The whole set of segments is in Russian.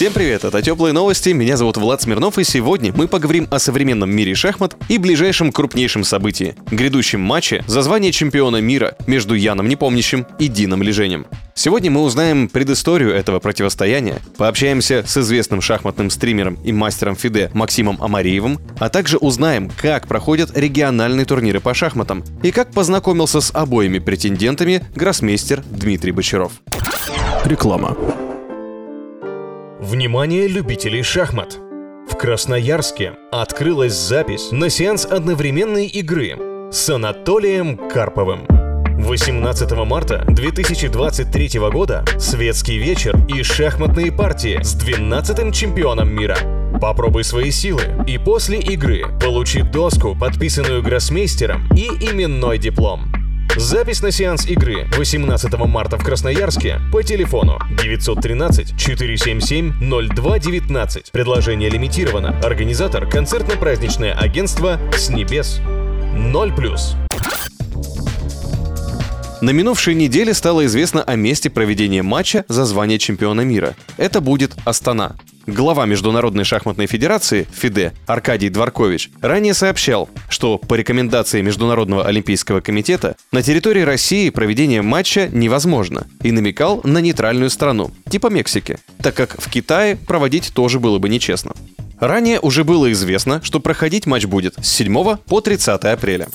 Всем привет, это Теплые новости, меня зовут Влад Смирнов, и сегодня мы поговорим о современном мире шахмат и ближайшем крупнейшем событии – грядущем матче за звание чемпиона мира между Яном Непомнящим и Дином Леженем. Сегодня мы узнаем предысторию этого противостояния, пообщаемся с известным шахматным стримером и мастером Фиде Максимом Амариевым, а также узнаем, как проходят региональные турниры по шахматам и как познакомился с обоими претендентами гроссмейстер Дмитрий Бочаров. Реклама. Внимание любителей шахмат! В Красноярске открылась запись на сеанс одновременной игры с Анатолием Карповым. 18 марта 2023 года светский вечер и шахматные партии с 12-м чемпионом мира. Попробуй свои силы и после игры получи доску, подписанную гроссмейстером и именной диплом. Запись на сеанс игры 18 марта в Красноярске по телефону 913 477 0219. Предложение лимитировано. Организатор – концертно-праздничное агентство «С небес». 0+. На минувшей неделе стало известно о месте проведения матча за звание чемпиона мира. Это будет Астана. Глава Международной шахматной федерации ФИДЕ Аркадий Дворкович ранее сообщал, что по рекомендации Международного олимпийского комитета на территории России проведение матча невозможно и намекал на нейтральную страну, типа Мексики, так как в Китае проводить тоже было бы нечестно. Ранее уже было известно, что проходить матч будет с 7 по 30 апреля.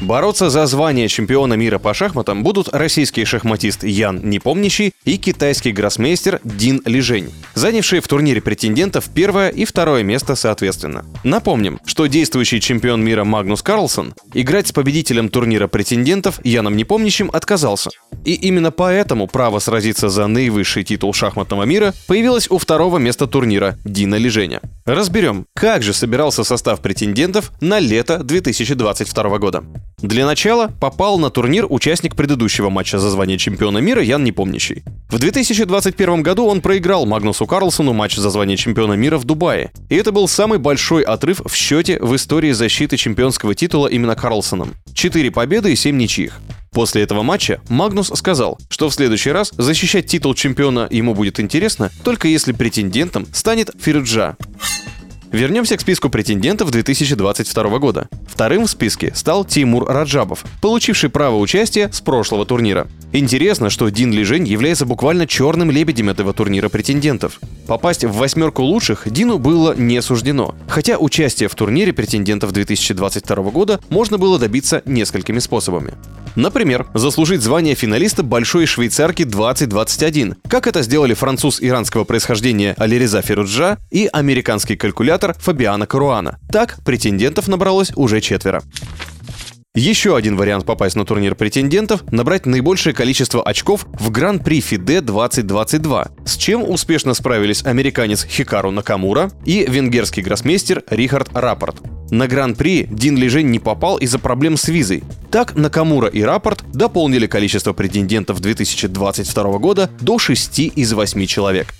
Бороться за звание чемпиона мира по шахматам будут российский шахматист Ян Непомнящий и китайский гроссмейстер Дин Лижень, занявшие в турнире претендентов первое и второе место соответственно. Напомним, что действующий чемпион мира Магнус Карлсон играть с победителем турнира претендентов Яном Непомнящим отказался. И именно поэтому право сразиться за наивысший титул шахматного мира появилось у второго места турнира Дина Лиженя. Разберем, как же собирался состав претендентов на лето 2022 года. Для начала попал на турнир участник предыдущего матча за звание чемпиона мира Ян Непомнящий. В 2021 году он проиграл Магнусу Карлсону матч за звание чемпиона мира в Дубае. И это был самый большой отрыв в счете в истории защиты чемпионского титула именно Карлсоном. Четыре победы и семь ничьих. После этого матча Магнус сказал, что в следующий раз защищать титул чемпиона ему будет интересно, только если претендентом станет Фируджа. Вернемся к списку претендентов 2022 года. Вторым в списке стал Тимур Раджабов, получивший право участия с прошлого турнира. Интересно, что Дин Лижень является буквально черным лебедем этого турнира претендентов. Попасть в восьмерку лучших Дину было не суждено, хотя участие в турнире претендентов 2022 года можно было добиться несколькими способами. Например, заслужить звание финалиста Большой швейцарки 2021, как это сделали француз иранского происхождения Алиреза Феруджа и американский калькулятор Фабиана Каруана. Так, претендентов набралось уже четверо. Еще один вариант попасть на турнир претендентов – набрать наибольшее количество очков в Гран-при Фиде 2022, с чем успешно справились американец Хикару Накамура и венгерский гроссмейстер Рихард Рапорт. На Гран-при Дин Лежень не попал из-за проблем с визой. Так Накамура и Рапорт дополнили количество претендентов 2022 года до 6 из 8 человек.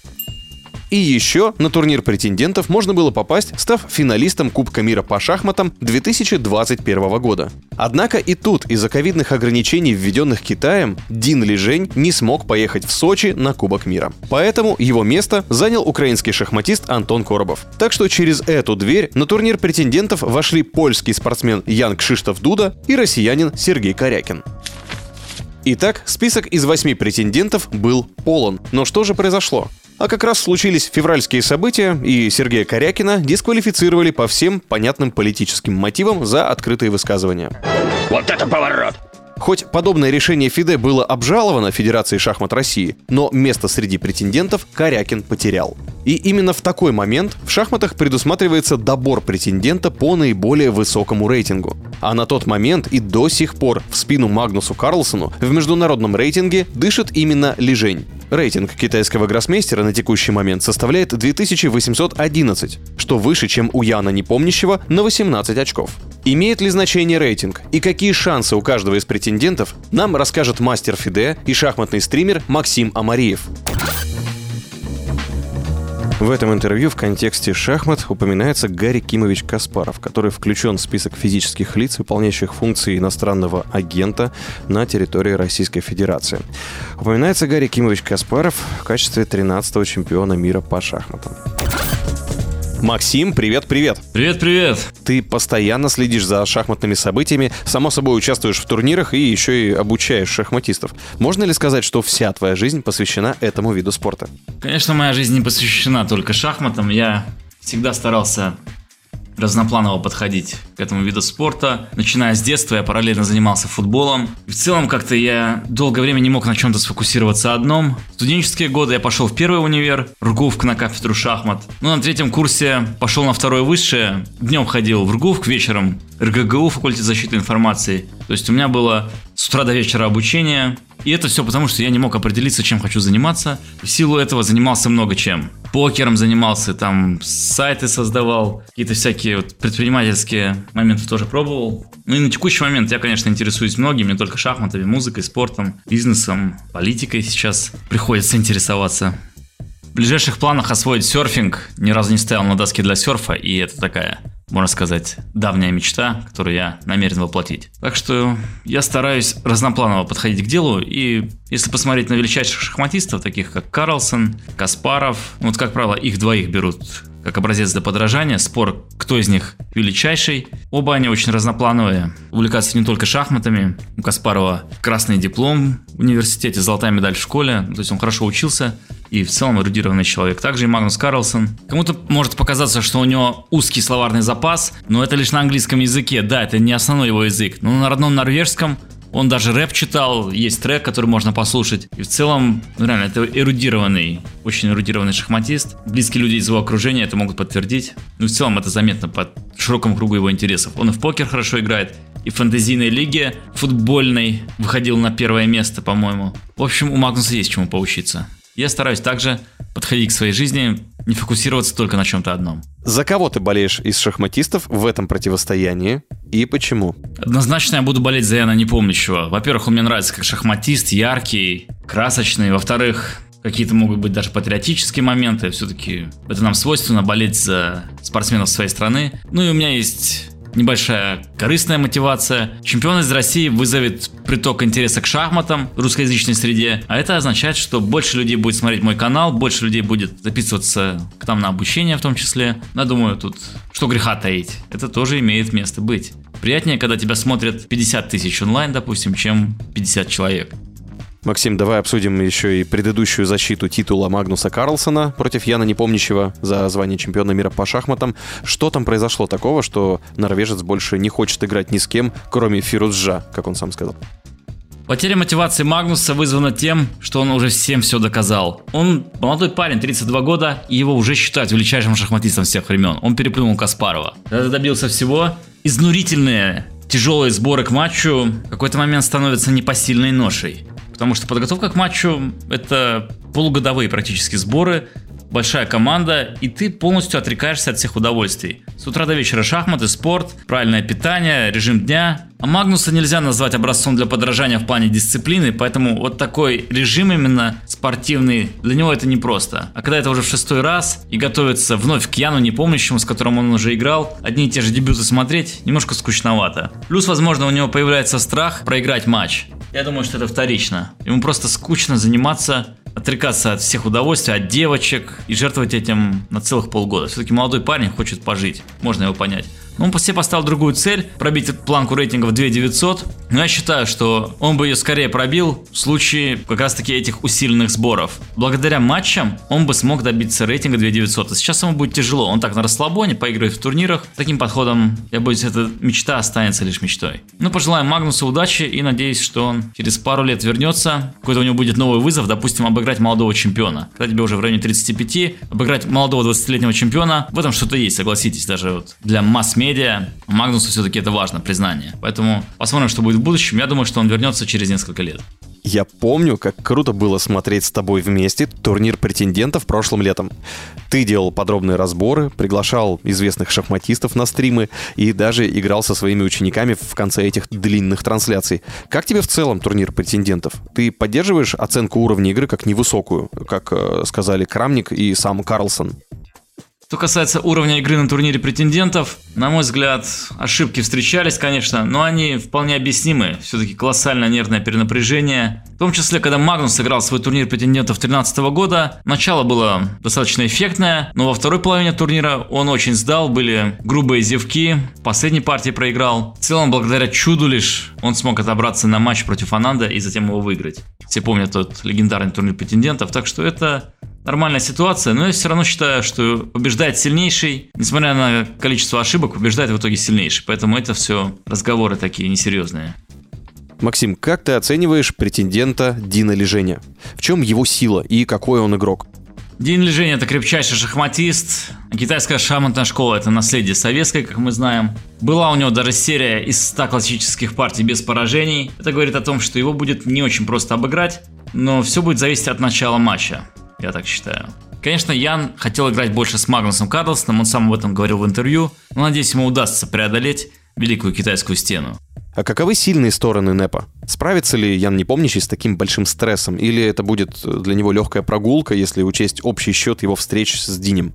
И еще на турнир претендентов можно было попасть, став финалистом Кубка мира по шахматам 2021 года. Однако и тут из-за ковидных ограничений, введенных Китаем, Дин Лижень не смог поехать в Сочи на Кубок мира. Поэтому его место занял украинский шахматист Антон Коробов. Так что через эту дверь на турнир претендентов вошли польский спортсмен Ян Кшиштоф Дуда и россиянин Сергей Корякин. Итак, список из восьми претендентов был полон. Но что же произошло? А как раз случились февральские события, и Сергея Корякина дисквалифицировали по всем понятным политическим мотивам за открытые высказывания. Вот это поворот! Хоть подобное решение ФИДЕ было обжаловано Федерацией шахмат России, но место среди претендентов Корякин потерял. И именно в такой момент в шахматах предусматривается добор претендента по наиболее высокому рейтингу. А на тот момент и до сих пор в спину Магнусу Карлсону в международном рейтинге дышит именно Лижень. Рейтинг китайского гроссмейстера на текущий момент составляет 2811, что выше, чем у Яна Непомнящего на 18 очков. Имеет ли значение рейтинг и какие шансы у каждого из претендентов, нам расскажет мастер Фиде и шахматный стример Максим Амариев. В этом интервью в контексте шахмат упоминается Гарри Кимович Каспаров, который включен в список физических лиц, выполняющих функции иностранного агента на территории Российской Федерации. Упоминается Гарри Кимович Каспаров в качестве 13-го чемпиона мира по шахматам. Максим, привет-привет. Привет-привет. Ты постоянно следишь за шахматными событиями, само собой участвуешь в турнирах и еще и обучаешь шахматистов. Можно ли сказать, что вся твоя жизнь посвящена этому виду спорта? Конечно, моя жизнь не посвящена только шахматам. Я всегда старался разнопланово подходить к этому виду спорта. Начиная с детства я параллельно занимался футболом. В целом как-то я долгое время не мог на чем-то сфокусироваться одном. В студенческие годы я пошел в первый универ, РГУФК на кафедру шахмат. Ну, на третьем курсе пошел на второе высшее. Днем ходил в РГУФК, вечером РГГУ, факультет защиты информации. То есть у меня было с утра до вечера обучение. И это все потому, что я не мог определиться, чем хочу заниматься. В силу этого занимался много чем. Покером занимался, там сайты создавал, какие-то всякие вот предпринимательские моменты тоже пробовал. Ну и на текущий момент я, конечно, интересуюсь многим, не только шахматами, музыкой, спортом, бизнесом, политикой сейчас приходится интересоваться. В ближайших планах освоить серфинг. Ни разу не стоял на доске для серфа, и это такая можно сказать, давняя мечта, которую я намерен воплотить. Так что я стараюсь разнопланово подходить к делу, и если посмотреть на величайших шахматистов, таких как Карлсон, Каспаров, вот, как правило, их двоих берут как образец для подражания. Спор, кто из них величайший. Оба они очень разноплановые. Увлекаются не только шахматами. У Каспарова красный диплом в университете, золотая медаль в школе. То есть он хорошо учился и в целом эрудированный человек. Также и Магнус Карлсон. Кому-то может показаться, что у него узкий словарный запас, но это лишь на английском языке. Да, это не основной его язык. Но на родном норвежском он даже рэп читал, есть трек, который можно послушать. И в целом, ну реально, это эрудированный, очень эрудированный шахматист. Близкие люди из его окружения это могут подтвердить. Ну в целом это заметно по широкому кругу его интересов. Он и в покер хорошо играет, и в фэнтезийной лиге футбольной выходил на первое место, по-моему. В общем, у Магнуса есть чему поучиться. Я стараюсь также подходить к своей жизни, не фокусироваться только на чем-то одном. За кого ты болеешь из шахматистов в этом противостоянии и почему? Однозначно я буду болеть за Яна Непомнящего. Во-первых, он мне нравится как шахматист, яркий, красочный. Во-вторых, какие-то могут быть даже патриотические моменты. Все-таки это нам свойственно болеть за спортсменов своей страны. Ну и у меня есть небольшая корыстная мотивация. Чемпион из России вызовет приток интереса к шахматам в русскоязычной среде, а это означает, что больше людей будет смотреть мой канал, больше людей будет записываться к нам на обучение в том числе. Я думаю, тут что греха таить, это тоже имеет место быть. Приятнее, когда тебя смотрят 50 тысяч онлайн, допустим, чем 50 человек. Максим, давай обсудим еще и предыдущую защиту титула Магнуса Карлсона против Яна Непомнящего за звание чемпиона мира по шахматам. Что там произошло такого, что норвежец больше не хочет играть ни с кем, кроме Фирузжа, как он сам сказал? Потеря мотивации Магнуса вызвана тем, что он уже всем все доказал. Он молодой парень, 32 года, и его уже считают величайшим шахматистом всех времен. Он переплюнул Каспарова. Когда добился всего, изнурительные тяжелые сборы к матчу в какой-то момент становятся непосильной ношей. Потому что подготовка к матчу – это полугодовые практически сборы, большая команда, и ты полностью отрекаешься от всех удовольствий. С утра до вечера шахматы, спорт, правильное питание, режим дня. А Магнуса нельзя назвать образцом для подражания в плане дисциплины, поэтому вот такой режим именно спортивный, для него это непросто. А когда это уже в шестой раз и готовится вновь к Яну Непомнящему, с которым он уже играл, одни и те же дебюты смотреть немножко скучновато. Плюс, возможно, у него появляется страх проиграть матч. Я думаю, что это вторично. Ему просто скучно заниматься, отрекаться от всех удовольствий, от девочек и жертвовать этим на целых полгода. Все-таки молодой парень хочет пожить, можно его понять. Он себе поставил другую цель, пробить планку рейтингов 2900. Но я считаю, что он бы ее скорее пробил в случае как раз таки этих усиленных сборов. Благодаря матчам он бы смог добиться рейтинга 2900. А сейчас ему будет тяжело. Он так на расслабоне, поигрывает в турнирах. Таким подходом, я боюсь, эта мечта останется лишь мечтой. Ну, пожелаем Магнусу удачи и надеюсь, что он через пару лет вернется. Какой-то у него будет новый вызов, допустим, обыграть молодого чемпиона. Когда тебе уже в районе 35, обыграть молодого 20-летнего чемпиона, в этом что-то есть, согласитесь, даже вот для масс-медиа медиа, Магнусу все-таки это важно, признание. Поэтому посмотрим, что будет в будущем. Я думаю, что он вернется через несколько лет. Я помню, как круто было смотреть с тобой вместе турнир претендентов прошлым летом. Ты делал подробные разборы, приглашал известных шахматистов на стримы и даже играл со своими учениками в конце этих длинных трансляций. Как тебе в целом турнир претендентов? Ты поддерживаешь оценку уровня игры как невысокую, как э, сказали Крамник и сам Карлсон? Что касается уровня игры на турнире претендентов, на мой взгляд, ошибки встречались, конечно, но они вполне объяснимы. Все-таки колоссальное нервное перенапряжение. В том числе, когда Магнус сыграл свой турнир претендентов 2013 года, начало было достаточно эффектное, но во второй половине турнира он очень сдал, были грубые зевки, в последней партии проиграл. В целом, благодаря чуду лишь, он смог отобраться на матч против Ананда и затем его выиграть. Все помнят тот легендарный турнир претендентов, так что это нормальная ситуация, но я все равно считаю, что побеждает сильнейший, несмотря на количество ошибок, побеждает в итоге сильнейший. Поэтому это все разговоры такие несерьезные. Максим, как ты оцениваешь претендента Дина Лежения? В чем его сила и какой он игрок? Дин Лежень это крепчайший шахматист. Китайская шахматная школа это наследие советской, как мы знаем. Была у него даже серия из 100 классических партий без поражений. Это говорит о том, что его будет не очень просто обыграть, но все будет зависеть от начала матча я так считаю. Конечно, Ян хотел играть больше с Магнусом Карлсоном, он сам об этом говорил в интервью, но надеюсь, ему удастся преодолеть великую китайскую стену. А каковы сильные стороны Непа? Справится ли Ян Непомнящий с таким большим стрессом? Или это будет для него легкая прогулка, если учесть общий счет его встреч с Динем?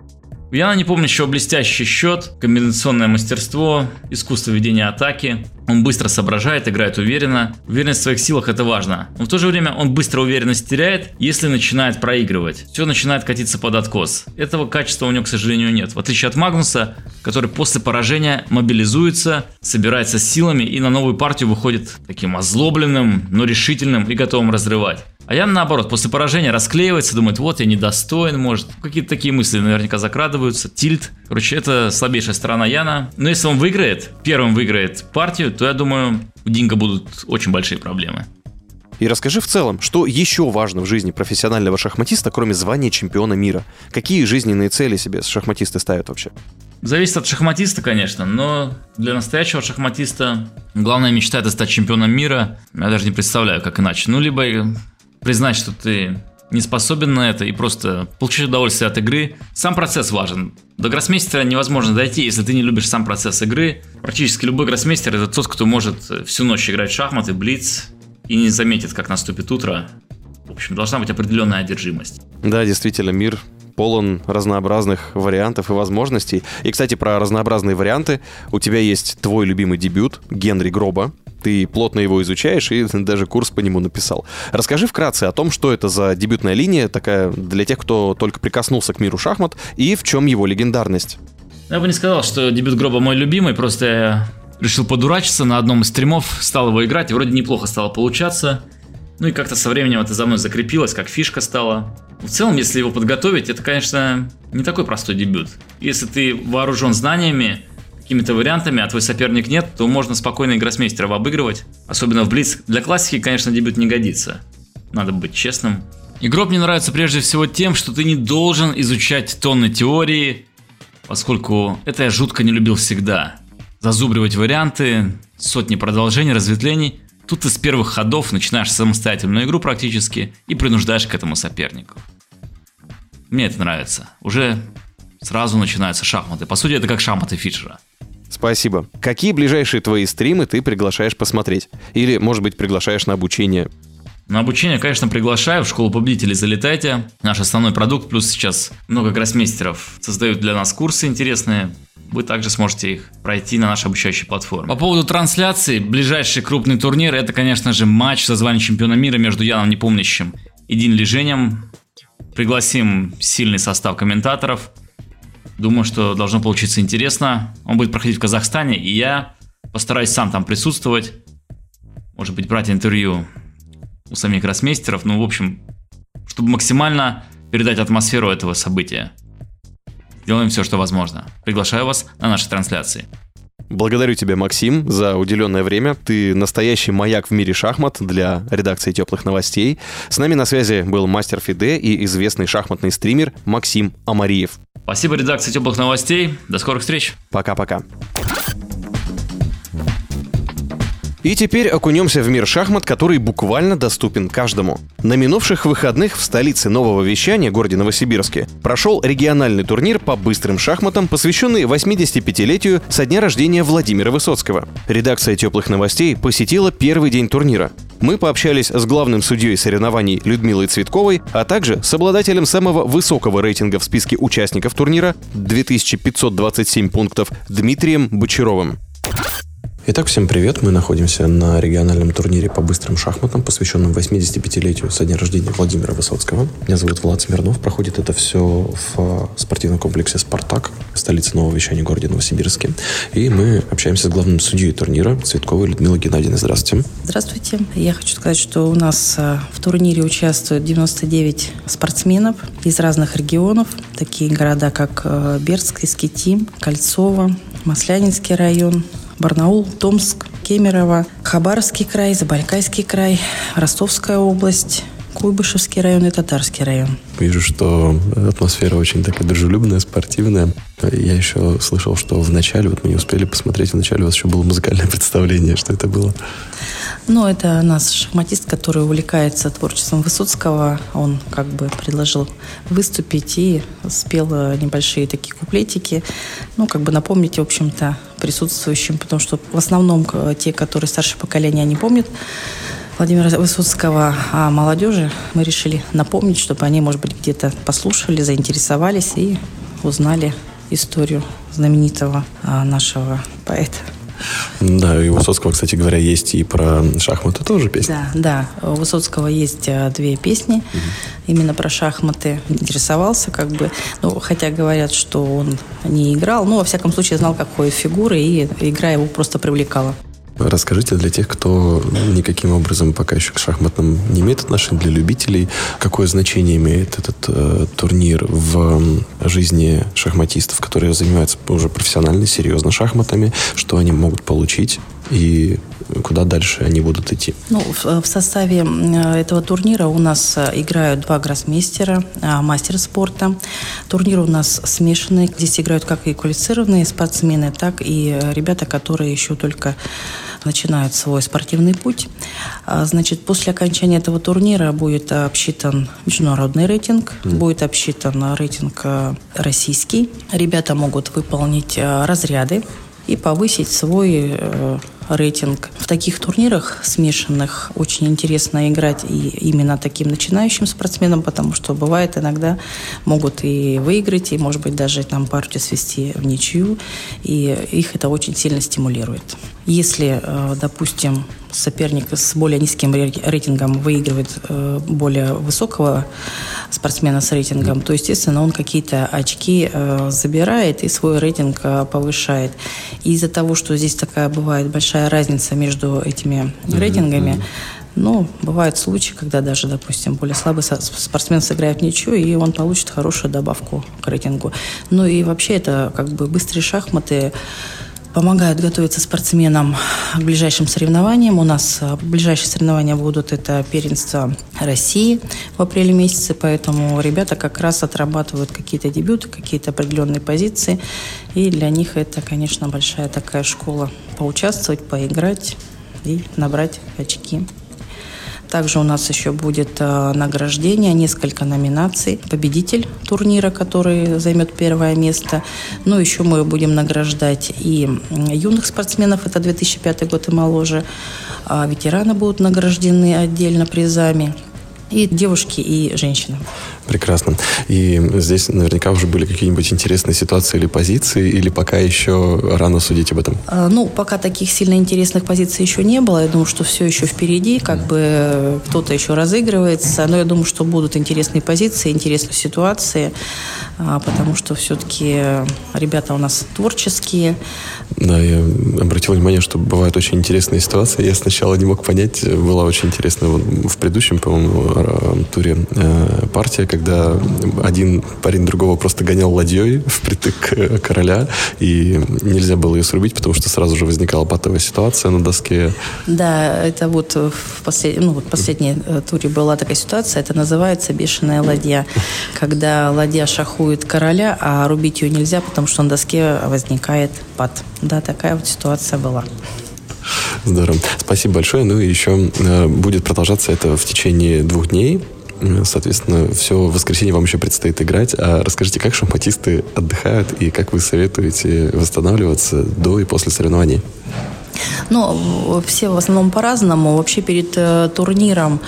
У Яна Непомнящего блестящий счет, комбинационное мастерство, искусство ведения атаки. Он быстро соображает, играет уверенно. Уверенность в своих силах это важно. Но в то же время он быстро уверенность теряет, если начинает проигрывать. Все начинает катиться под откос. Этого качества у него, к сожалению, нет. В отличие от Магнуса, который после поражения мобилизуется, собирается силами и на новую партию выходит таким озлобленным, но решительным и готовым разрывать. А я наоборот, после поражения расклеивается, думает, вот я недостоин, может. Какие-то такие мысли наверняка закрадываются. Тильт. Короче, это слабейшая сторона Яна. Но если он выиграет, первым выиграет партию, то я думаю, у Динго будут очень большие проблемы. И расскажи в целом, что еще важно в жизни профессионального шахматиста, кроме звания чемпиона мира? Какие жизненные цели себе шахматисты ставят вообще? Зависит от шахматиста, конечно, но для настоящего шахматиста главная мечта это стать чемпионом мира. Я даже не представляю, как иначе. Ну, либо признать, что ты не способен на это и просто получить удовольствие от игры. Сам процесс важен. До гроссмейстера невозможно дойти, если ты не любишь сам процесс игры. Практически любой гроссмейстер это тот, кто может всю ночь играть в шахматы, блиц и не заметит, как наступит утро. В общем, должна быть определенная одержимость. Да, действительно, мир полон разнообразных вариантов и возможностей. И, кстати, про разнообразные варианты. У тебя есть твой любимый дебют Генри Гроба. Ты плотно его изучаешь и даже курс по нему написал. Расскажи вкратце о том, что это за дебютная линия такая для тех, кто только прикоснулся к миру шахмат, и в чем его легендарность. Я бы не сказал, что дебют Гроба мой любимый, просто я решил подурачиться на одном из стримов, стал его играть, и вроде неплохо стало получаться. Ну и как-то со временем это за мной закрепилось, как фишка стала. В целом, если его подготовить, это, конечно, не такой простой дебют. Если ты вооружен знаниями, какими-то вариантами, а твой соперник нет, то можно спокойно игросмейстеров обыгрывать. Особенно в Блиц. Для классики, конечно, дебют не годится. Надо быть честным. Игрок мне нравится прежде всего тем, что ты не должен изучать тонны теории, поскольку это я жутко не любил всегда. Зазубривать варианты, сотни продолжений, разветвлений. Тут ты с первых ходов начинаешь самостоятельную игру практически и принуждаешь к этому сопернику. Мне это нравится. Уже сразу начинаются шахматы. По сути, это как шахматы Фишера. Спасибо. Какие ближайшие твои стримы ты приглашаешь посмотреть? Или, может быть, приглашаешь на обучение? На обучение, конечно, приглашаю. В школу победителей залетайте. Наш основной продукт, плюс сейчас много гроссмейстеров создают для нас курсы интересные. Вы также сможете их пройти на нашей обучающей платформе. По поводу трансляции, ближайший крупный турнир это, конечно же, матч за звание чемпиона мира между Яном Непомнящим и Дин Лежением. Пригласим сильный состав комментаторов – Думаю, что должно получиться интересно. Он будет проходить в Казахстане, и я постараюсь сам там присутствовать. Может быть, брать интервью у самих гроссмейстеров. Ну, в общем, чтобы максимально передать атмосферу этого события. Делаем все, что возможно. Приглашаю вас на наши трансляции. Благодарю тебя, Максим, за уделенное время. Ты настоящий маяк в мире шахмат для редакции теплых новостей. С нами на связи был мастер Фиде и известный шахматный стример Максим Амариев. Спасибо редакции теплых новостей. До скорых встреч. Пока-пока. И теперь окунемся в мир шахмат, который буквально доступен каждому. На минувших выходных в столице нового вещания, городе Новосибирске, прошел региональный турнир по быстрым шахматам, посвященный 85-летию со дня рождения Владимира Высоцкого. Редакция «Теплых новостей» посетила первый день турнира. Мы пообщались с главным судьей соревнований Людмилой Цветковой, а также с обладателем самого высокого рейтинга в списке участников турнира 2527 пунктов Дмитрием Бочаровым. Итак, всем привет. Мы находимся на региональном турнире по быстрым шахматам, посвященном 85-летию со дня рождения Владимира Высоцкого. Меня зовут Влад Смирнов. Проходит это все в спортивном комплексе «Спартак», столице нового вещания городе Новосибирске. И мы общаемся с главным судьей турнира Цветковой Людмилой Геннадьевной. Здравствуйте. Здравствуйте. Я хочу сказать, что у нас э, в турнире участвуют 99 спортсменов из разных регионов. Такие города, как э, Бердск, Искитим, Кольцово, Маслянинский район, Барнаул, Томск, Кемерово, Хабаровский край, Забайкальский край, Ростовская область, Куйбышевский район и Татарский район. Вижу, что атмосфера очень такая дружелюбная, спортивная. Я еще слышал, что в начале, вот мы не успели посмотреть, в начале у вас еще было музыкальное представление. Что это было? Ну, это наш шахматист, который увлекается творчеством Высоцкого. Он как бы предложил выступить и спел небольшие такие куплетики. Ну, как бы напомнить, в общем-то, присутствующим, потому что в основном э, те, которые старше поколения, они помнят Владимира Высоцкого, а молодежи мы решили напомнить, чтобы они, может быть, где-то послушали, заинтересовались и узнали историю знаменитого а, нашего поэта. Да, и у Высоцкого, кстати говоря, есть и про шахматы тоже песни. Да, да. У Высоцкого есть а, две песни угу. именно про шахматы. Интересовался как бы. Ну, хотя говорят, что он не играл. Ну, во всяком случае, знал, какой фигуры, и игра его просто привлекала. Расскажите для тех, кто никаким образом пока еще к шахматам не имеет отношения, для любителей, какое значение имеет этот э, турнир в жизни шахматистов, которые занимаются уже профессионально, серьезно шахматами, что они могут получить и куда дальше они будут идти? Ну, в, в составе этого турнира у нас э, играют два гроссмейстера, а, мастер спорта. Турнир у нас смешанный. Здесь играют как и квалифицированные спортсмены, так и э, ребята, которые еще только начинают свой спортивный путь. А, значит, после окончания этого турнира будет обсчитан международный рейтинг, mm. будет обсчитан рейтинг э, российский. Ребята могут выполнить разряды и повысить свой рейтинг. В таких турнирах смешанных очень интересно играть и именно таким начинающим спортсменам, потому что бывает иногда могут и выиграть, и, может быть, даже там партию свести в ничью, и их это очень сильно стимулирует. Если, э, допустим, соперник с более низким рейтингом выигрывает э, более высокого спортсмена с рейтингом, то, естественно, он какие-то очки э, забирает и свой рейтинг повышает. И из-за того, что здесь такая бывает большая разница между этими рейтингами, ну, бывают случаи, когда даже, допустим, более слабый спортсмен сыграет ничью, и он получит хорошую добавку к рейтингу. Ну и вообще это как бы быстрые шахматы помогают готовиться спортсменам к ближайшим соревнованиям. У нас э, ближайшие соревнования будут это первенство России в апреле месяце, поэтому ребята как раз отрабатывают какие-то дебюты, какие-то определенные позиции, и для них это, конечно, большая такая школа поучаствовать, поиграть и набрать очки. Также у нас еще будет э, награждение, несколько номинаций. Победитель турнира, который займет первое место. Ну, еще мы будем награждать и юных спортсменов, это 2005 год и моложе. А ветераны будут награждены отдельно призами и девушки, и женщины. Прекрасно. И здесь наверняка уже были какие-нибудь интересные ситуации или позиции, или пока еще рано судить об этом? А, ну, пока таких сильно интересных позиций еще не было. Я думаю, что все еще впереди, как бы кто-то еще разыгрывается. Но я думаю, что будут интересные позиции, интересные ситуации, а, потому что все-таки ребята у нас творческие. Да, я обратил внимание, что бывают очень интересные ситуации. Я сначала не мог понять, была очень интересная в предыдущем, по-моему, туре э, партия, когда один парень другого просто гонял ладьей впритык короля, и нельзя было ее срубить, потому что сразу же возникала патовая ситуация на доске. Да, это вот в послед... ну, вот последней э, туре была такая ситуация, это называется бешеная ладья, когда ладья шахует короля, а рубить ее нельзя, потому что на доске возникает пад. Да, такая вот ситуация была. Здорово. Спасибо большое. Ну и еще э, будет продолжаться это в течение двух дней. Соответственно, все воскресенье вам еще предстоит играть. А расскажите, как шахматисты отдыхают и как вы советуете восстанавливаться до и после соревнований? Ну, все в основном по-разному. Вообще перед э, турниром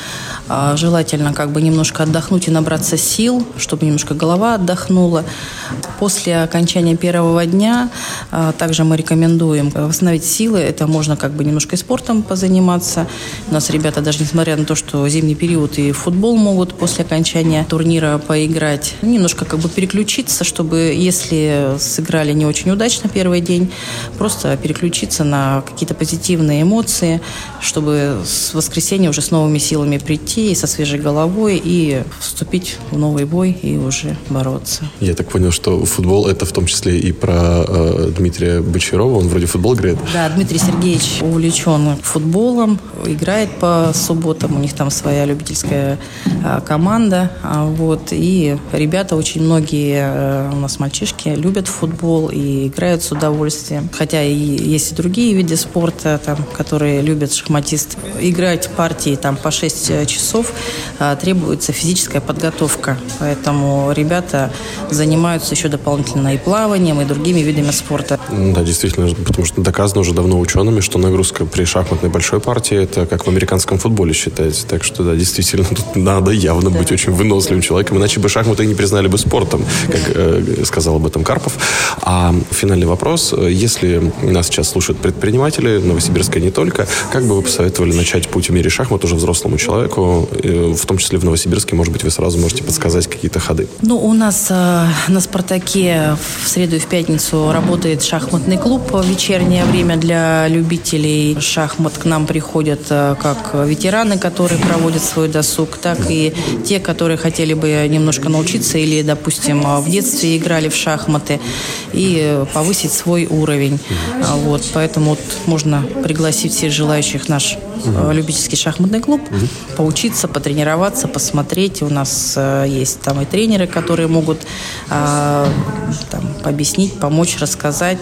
э, желательно как бы немножко отдохнуть и набраться сил, чтобы немножко голова отдохнула. После окончания первого дня э, также мы рекомендуем восстановить силы. Это можно как бы немножко и спортом позаниматься. У нас ребята даже несмотря на то, что зимний период и футбол могут после окончания турнира поиграть, немножко как бы переключиться, чтобы если сыграли не очень удачно первый день, просто переключиться на какие-то позитивные эмоции, чтобы с воскресенья уже с новыми силами прийти и со свежей головой и вступить в новый бой и уже бороться. Я так понял, что футбол это в том числе и про э, Дмитрия Бочарова. Он вроде футбол играет. Да, Дмитрий Сергеевич увлечен футболом, играет по субботам. У них там своя любительская а, команда. А, вот. И ребята очень многие а, у нас мальчишки любят футбол и играют с удовольствием. Хотя и есть и другие виды спорта, там, которые любят шахматисты. Играть партии там, по 6 часов а, требуется физическая подготовка. Поэтому ребята занимаются еще дополнительно и плаванием, и другими видами спорта. Да, действительно, потому что доказано уже давно учеными, что нагрузка при шахматной большой партии это как в американском футболе считается. Так что, да, действительно, тут надо явно быть очень выносливым человеком, иначе бы шахматы не признали бы спортом, как э, сказал об этом Карпов. А финальный вопрос. Если нас сейчас слушают предприниматели, Новосибирска не только, как бы вы посоветовали начать путь в мире шахмат уже взрослому человеку, э, в том числе в Новосибирске, может быть, вы сразу можете подсказать какие-то ходы? Ну, у нас э, на «Спартаке» в среду и в пятницу работает шахматный клуб вечернее время для любителей шахмат. К нам приходят э, как ветераны, которые проводят свой досуг, так и те, которые хотели бы немножко научиться или, допустим, в детстве играли в шахматы и э, повысить свой уровень. А, Вот, поэтому вот можно пригласить всех желающих в наш э, любительский шахматный клуб, поучиться, потренироваться, посмотреть. У нас э, есть там и тренеры, которые могут а, там, объяснить, помочь, рассказать.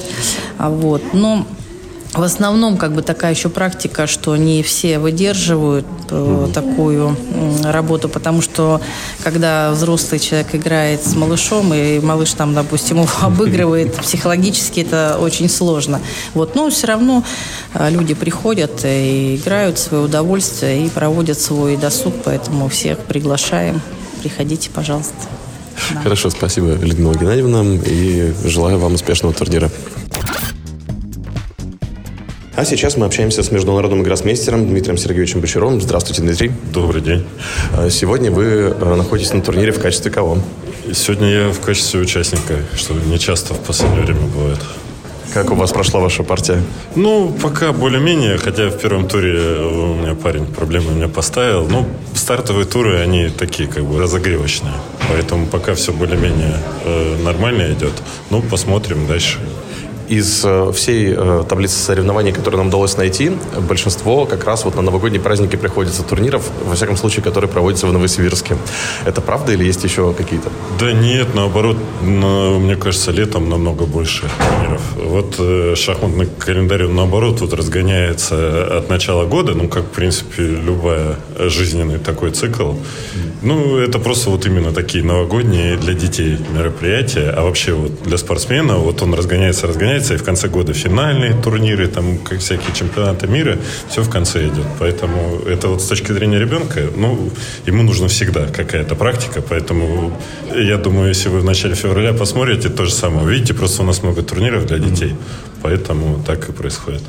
А, Вот. Но в основном, как бы такая еще практика, что не все выдерживают э, такую м, работу, потому что когда взрослый человек играет с малышом, и малыш там, допустим, его обыгрывает, психологически это очень сложно. Вот, но все равно э, люди приходят и играют в свое удовольствие и проводят свой досуг, поэтому всех приглашаем. Приходите, пожалуйста. Да. Хорошо, спасибо, Людмила Геннадьевна, и желаю вам успешного турнира. А сейчас мы общаемся с международным гроссмейстером Дмитрием Сергеевичем Бочаровым. Здравствуйте, Дмитрий. Добрый день. А Сегодня вы э, находитесь на турнире в качестве кого? Сегодня я в качестве участника, что не часто в последнее время бывает. Как у вас прошла ваша партия? Ну, пока более-менее, хотя в первом туре у меня парень проблемы меня поставил. Ну, стартовые туры, они такие как бы разогревочные. Поэтому пока все более-менее э, нормально идет. Ну, посмотрим дальше. Из э, всей э, таблицы соревнований, которые нам удалось найти, большинство как раз вот на новогодние праздники приходится турниров, во всяком случае, которые проводятся в Новосибирске. Это правда или есть еще какие-то? Да нет, наоборот, на- мне кажется, летом намного больше турниров. Вот э, шахматный календарь, наоборот, вот разгоняется от начала года, ну, как, в принципе, любая жизненный такой цикл. Ну, это просто вот именно такие новогодние для детей мероприятия, а вообще вот для спортсмена вот он разгоняется, разгоняется, и в конце года финальные турниры, там, как всякие чемпионаты мира, все в конце идет. Поэтому это вот с точки зрения ребенка, ну, ему нужно всегда какая-то практика, поэтому я думаю, если вы в начале февраля посмотрите, то же самое. Видите, просто у нас много турниров для детей, поэтому так и происходит.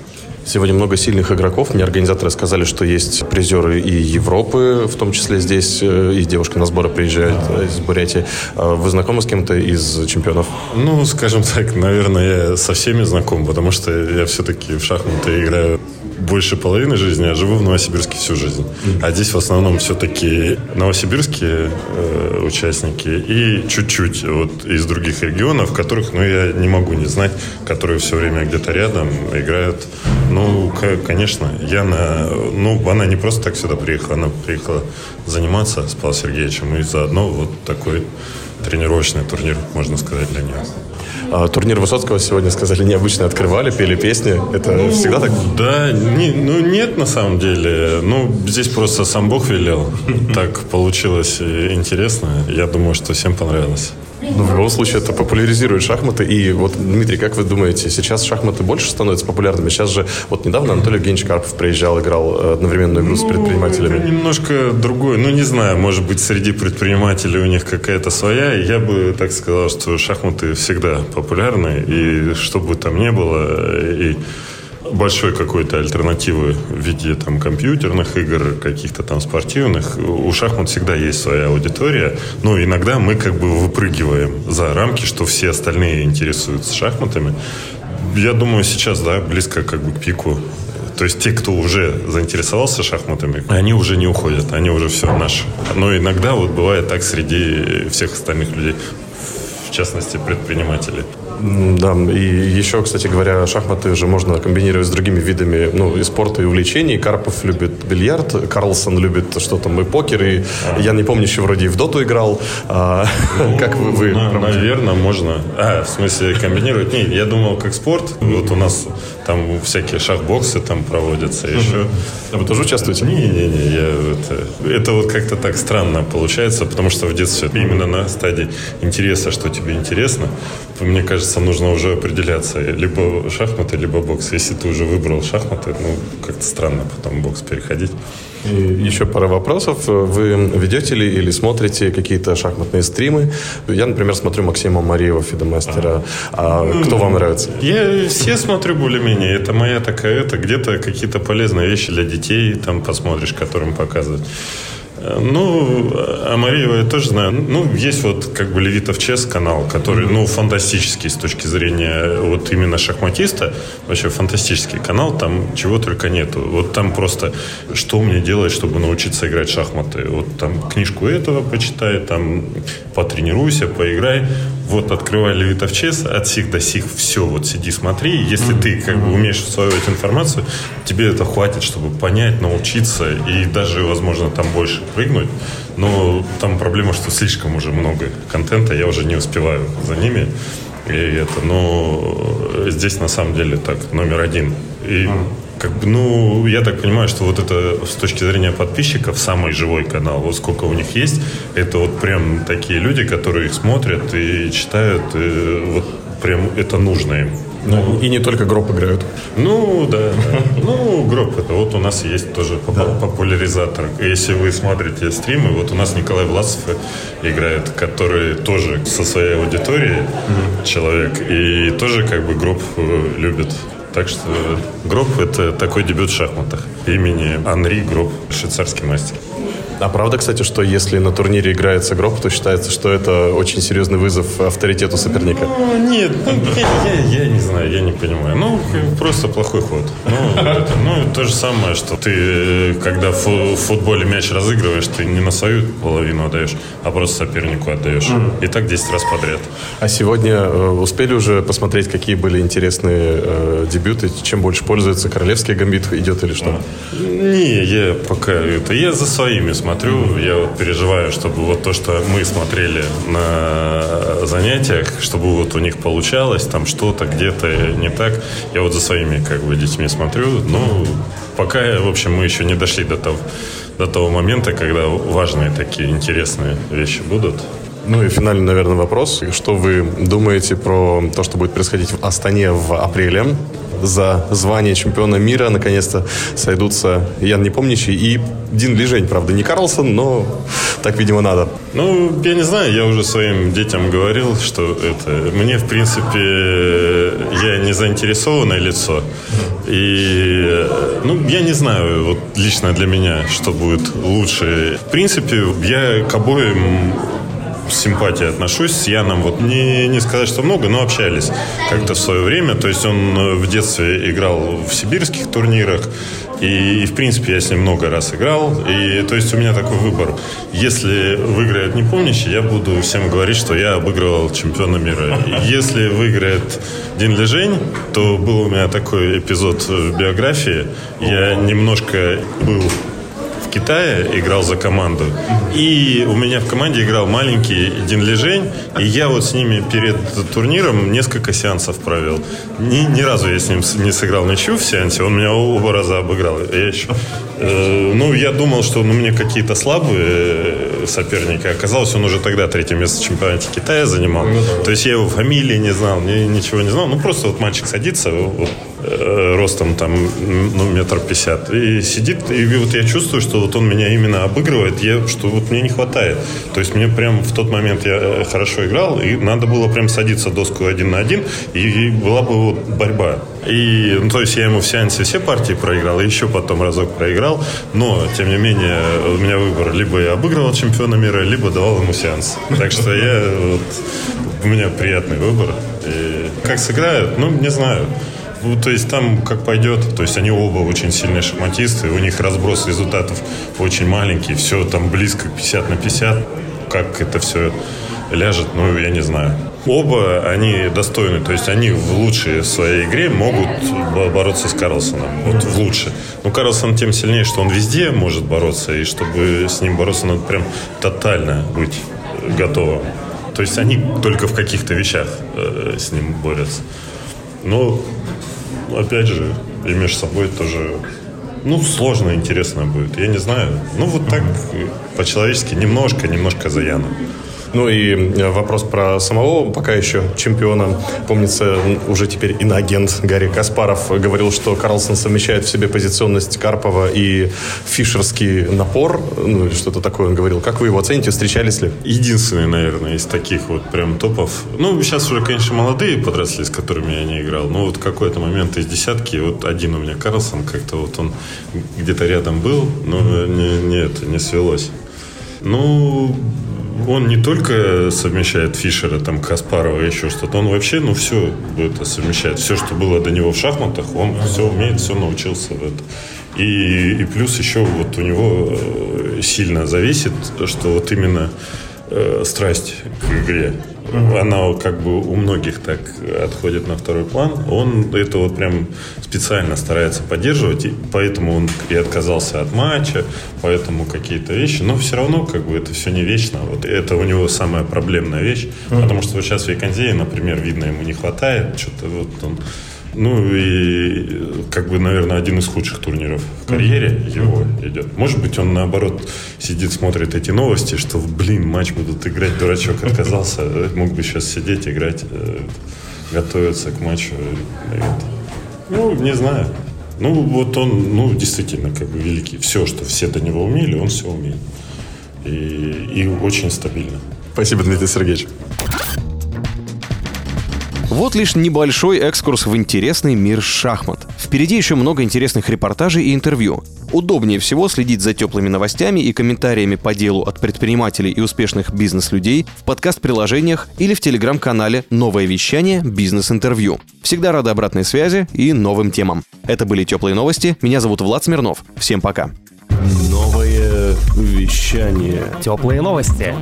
Сегодня много сильных игроков. Мне организаторы сказали, что есть призеры и Европы, в том числе здесь, э, и девушка на сборы приезжает э, из Бурятии. А Вы знакомы с кем-то из чемпионов? Ну, скажем так, наверное, я со всеми знаком, потому что я все-таки в шахматы играю больше половины жизни, а живу в Новосибирске всю жизнь. А здесь в основном все-таки новосибирские э, участники и чуть-чуть вот из других регионов, которых, ну, я не могу не знать, которые все время где-то рядом играют. Ну, конечно, Яна, ну, она не просто так сюда приехала, она приехала заниматься с Павлом Сергеевичем и заодно вот такой тренировочный турнир, можно сказать, для нее. А, турнир Высоцкого сегодня, сказали, необычно открывали, пели песни. Это ну, всегда так? Да, не, ну нет на самом деле. Ну, здесь просто сам Бог велел. Так получилось интересно. Я думаю, что всем понравилось. Ну, в любом случае, это популяризирует шахматы. И вот, Дмитрий, как вы думаете, сейчас шахматы больше становятся популярными? Сейчас же, вот недавно Анатолий Евгеньевич Карпов приезжал, играл э, одновременную игру ну, с предпринимателями. Это немножко другое. Ну, не знаю, может быть, среди предпринимателей у них какая-то своя. Я бы так сказал, что шахматы всегда популярны. И что бы там ни было, и большой какой-то альтернативы в виде там компьютерных игр, каких-то там спортивных. У шахмат всегда есть своя аудитория, но иногда мы как бы выпрыгиваем за рамки, что все остальные интересуются шахматами. Я думаю, сейчас, да, близко как бы к пику. То есть те, кто уже заинтересовался шахматами, они уже не уходят, они уже все наши. Но иногда вот бывает так среди всех остальных людей, в частности предпринимателей. Да, и еще, кстати говоря, шахматы же можно комбинировать с другими видами ну, и спорта, и увлечений. Карпов любит бильярд, Карлсон любит что там, и покер, и а. я не помню, еще вроде и в доту играл. А, ну, как вы... вы на, наверное, можно. А, в смысле комбинировать? Не, я думал, как спорт. Вот у нас там всякие шахбоксы там проводятся еще. А вы тоже участвуете? Не-не-не, я это, это вот как-то так странно получается, потому что в детстве именно на стадии интереса, что тебе интересно, мне кажется, нужно уже определяться, либо шахматы, либо бокс. Если ты уже выбрал шахматы, ну, как-то странно потом бокс переходить. И еще пара вопросов. Вы ведете ли или смотрите какие-то шахматные стримы? Я, например, смотрю Максима Мариева, Фидомастера. А кто вам нравится? Я все смотрю более-менее. Это моя такая, это где-то какие-то полезные вещи для детей там посмотришь, которым показывают. Ну, а я тоже знаю. Ну, есть вот как бы Левитов Чес канал, который, ну, фантастический с точки зрения вот именно шахматиста. Вообще фантастический канал, там чего только нету. Вот там просто, что мне делать, чтобы научиться играть в шахматы? Вот там книжку этого почитай, там потренируйся, поиграй. Вот открывай Левитов Чес, от сих до сих все, вот сиди, смотри. Если ты как бы умеешь усваивать информацию, тебе это хватит, чтобы понять, научиться и даже, возможно, там больше прыгнуть. Но там проблема, что слишком уже много контента, я уже не успеваю за ними. И это, но здесь на самом деле так, номер один. И как бы, ну, я так понимаю, что вот это с точки зрения подписчиков самый живой канал. Вот сколько у них есть, это вот прям такие люди, которые их смотрят и читают, и вот прям это нужно им. Ну, и не только гроб играют. Ну, да. Ну, гроб это вот у нас есть тоже популяризатор. Если вы смотрите стримы, вот у нас Николай Власов играет, который тоже со своей аудиторией человек, и тоже как бы гроб э, любит. Так что гроб это такой дебют в шахматах. Имени Анри Гроб, швейцарский мастер. А правда, кстати, что если на турнире играется гроб, то считается, что это очень серьезный вызов авторитету соперника? Ну, нет, ну, я, я, я не знаю, я не понимаю. Ну, просто плохой ход. Ну, это, ну, то же самое, что ты, когда в футболе мяч разыгрываешь, ты не на свою половину отдаешь, а просто сопернику отдаешь. И так 10 раз подряд. А сегодня э, успели уже посмотреть, какие были интересные э, дебюты? Чем больше пользуется? Королевский гамбит идет или что? Не, я пока это... Я за своими смотрю, я вот переживаю, чтобы вот то, что мы смотрели на занятиях, чтобы вот у них получалось, там что-то где-то не так. Я вот за своими как бы детьми смотрю, ну, пока, в общем, мы еще не дошли до того, до того момента, когда важные такие интересные вещи будут. Ну и финальный, наверное, вопрос. Что вы думаете про то, что будет происходить в Астане в апреле? За звание чемпиона мира наконец-то сойдутся Ян Непомнящий и Дин Лижень. Правда, не Карлсон, но так, видимо, надо. Ну, я не знаю, я уже своим детям говорил, что это... Мне, в принципе, я не заинтересованное лицо. И, ну, я не знаю, вот лично для меня, что будет лучше. В принципе, я к обоим с симпатией отношусь. С Яном вот не, не сказать, что много, но общались как-то в свое время. То есть он э, в детстве играл в сибирских турнирах. И, и, в принципе, я с ним много раз играл. И, то есть, у меня такой выбор. Если выиграет непомнящий, я буду всем говорить, что я обыгрывал чемпиона мира. Если выиграет Дин Лежень, то был у меня такой эпизод в биографии. Я немножко был Китая, играл за команду. И у меня в команде играл маленький Дин Лежень. И я вот с ними перед турниром несколько сеансов провел. Ни, ни разу я с ним не сыграл ничью в сеансе. Он меня оба раза обыграл. Я еще, ну, я думал, что ну, мне какие-то слабые э, соперники. Оказалось, он уже тогда третье место в чемпионате Китая занимал. То есть я его фамилии не знал, ни, ничего не знал. Ну, просто вот мальчик садится, вот, Э, ростом там, ну, метр пятьдесят. И сидит, и вот я чувствую, что вот он меня именно обыгрывает, я, что вот мне не хватает. То есть мне прям в тот момент я э, хорошо играл, и надо было прям садиться доску один на один, и была бы вот борьба. И, ну, то есть я ему в сеансе все партии проиграл, и еще потом разок проиграл. Но, тем не менее, у меня выбор. Либо я обыгрывал чемпиона мира, либо давал ему сеанс. Так что я вот, у меня приятный выбор. И как сыграют, ну, не знаю. Ну, то есть там как пойдет. То есть они оба очень сильные шахматисты. У них разброс результатов очень маленький. Все там близко 50 на 50. Как это все ляжет, ну, я не знаю. Оба они достойны, то есть они в лучшей своей игре могут бороться с Карлсоном. Вот в лучшей. Но Карлсон тем сильнее, что он везде может бороться, и чтобы с ним бороться, надо прям тотально быть готовым. То есть они только в каких-то вещах э, с ним борются. Но опять же, и между собой тоже ну, сложно, интересно будет. Я не знаю. Ну, вот так, по-человечески, немножко, немножко за Яну. Ну и э, вопрос про самого пока еще чемпиона. Помнится, уже теперь иноагент Гарри Каспаров говорил, что Карлсон совмещает в себе позиционность Карпова и фишерский напор. Ну, что-то такое он говорил. Как вы его оцените? Встречались ли? Единственный, наверное, из таких вот прям топов. Ну, сейчас уже, конечно, молодые подросли, с которыми я не играл. Но вот какой-то момент из десятки, вот один у меня Карлсон, как-то вот он где-то рядом был, но не, не это, не свелось. Ну, он не только совмещает Фишера, там, Каспарова и еще что-то, он вообще, ну, все это совмещает. Все, что было до него в шахматах, он все умеет, все научился в этом. И, и плюс еще вот у него э, сильно зависит, что вот именно э, страсть к игре. Она как бы у многих так отходит на второй план. Он это вот прям специально старается поддерживать, и поэтому он и отказался от матча, поэтому какие-то вещи. Но все равно как бы это все не вечно. Вот это у него самая проблемная вещь, uh-huh. потому что вот сейчас в Виконзее, например, видно, ему не хватает. Что-то вот он ну и как бы, наверное, один из худших турниров в карьере mm-hmm. его mm-hmm. идет. Может быть, он наоборот сидит, смотрит эти новости, что, блин, матч будут играть, дурачок отказался, мог бы сейчас сидеть, играть, э, готовиться к матчу. Ну, не знаю. Ну, вот он, ну, действительно, как бы великий. Все, что все до него умели, он все умеет. И, и очень стабильно. Спасибо, Дмитрий Сергеевич. Вот лишь небольшой экскурс в интересный мир шахмат. Впереди еще много интересных репортажей и интервью. Удобнее всего следить за теплыми новостями и комментариями по делу от предпринимателей и успешных бизнес-людей в подкаст-приложениях или в телеграм-канале «Новое вещание. Бизнес-интервью». Всегда рады обратной связи и новым темам. Это были теплые новости. Меня зовут Влад Смирнов. Всем пока. Новое вещание. Теплые новости.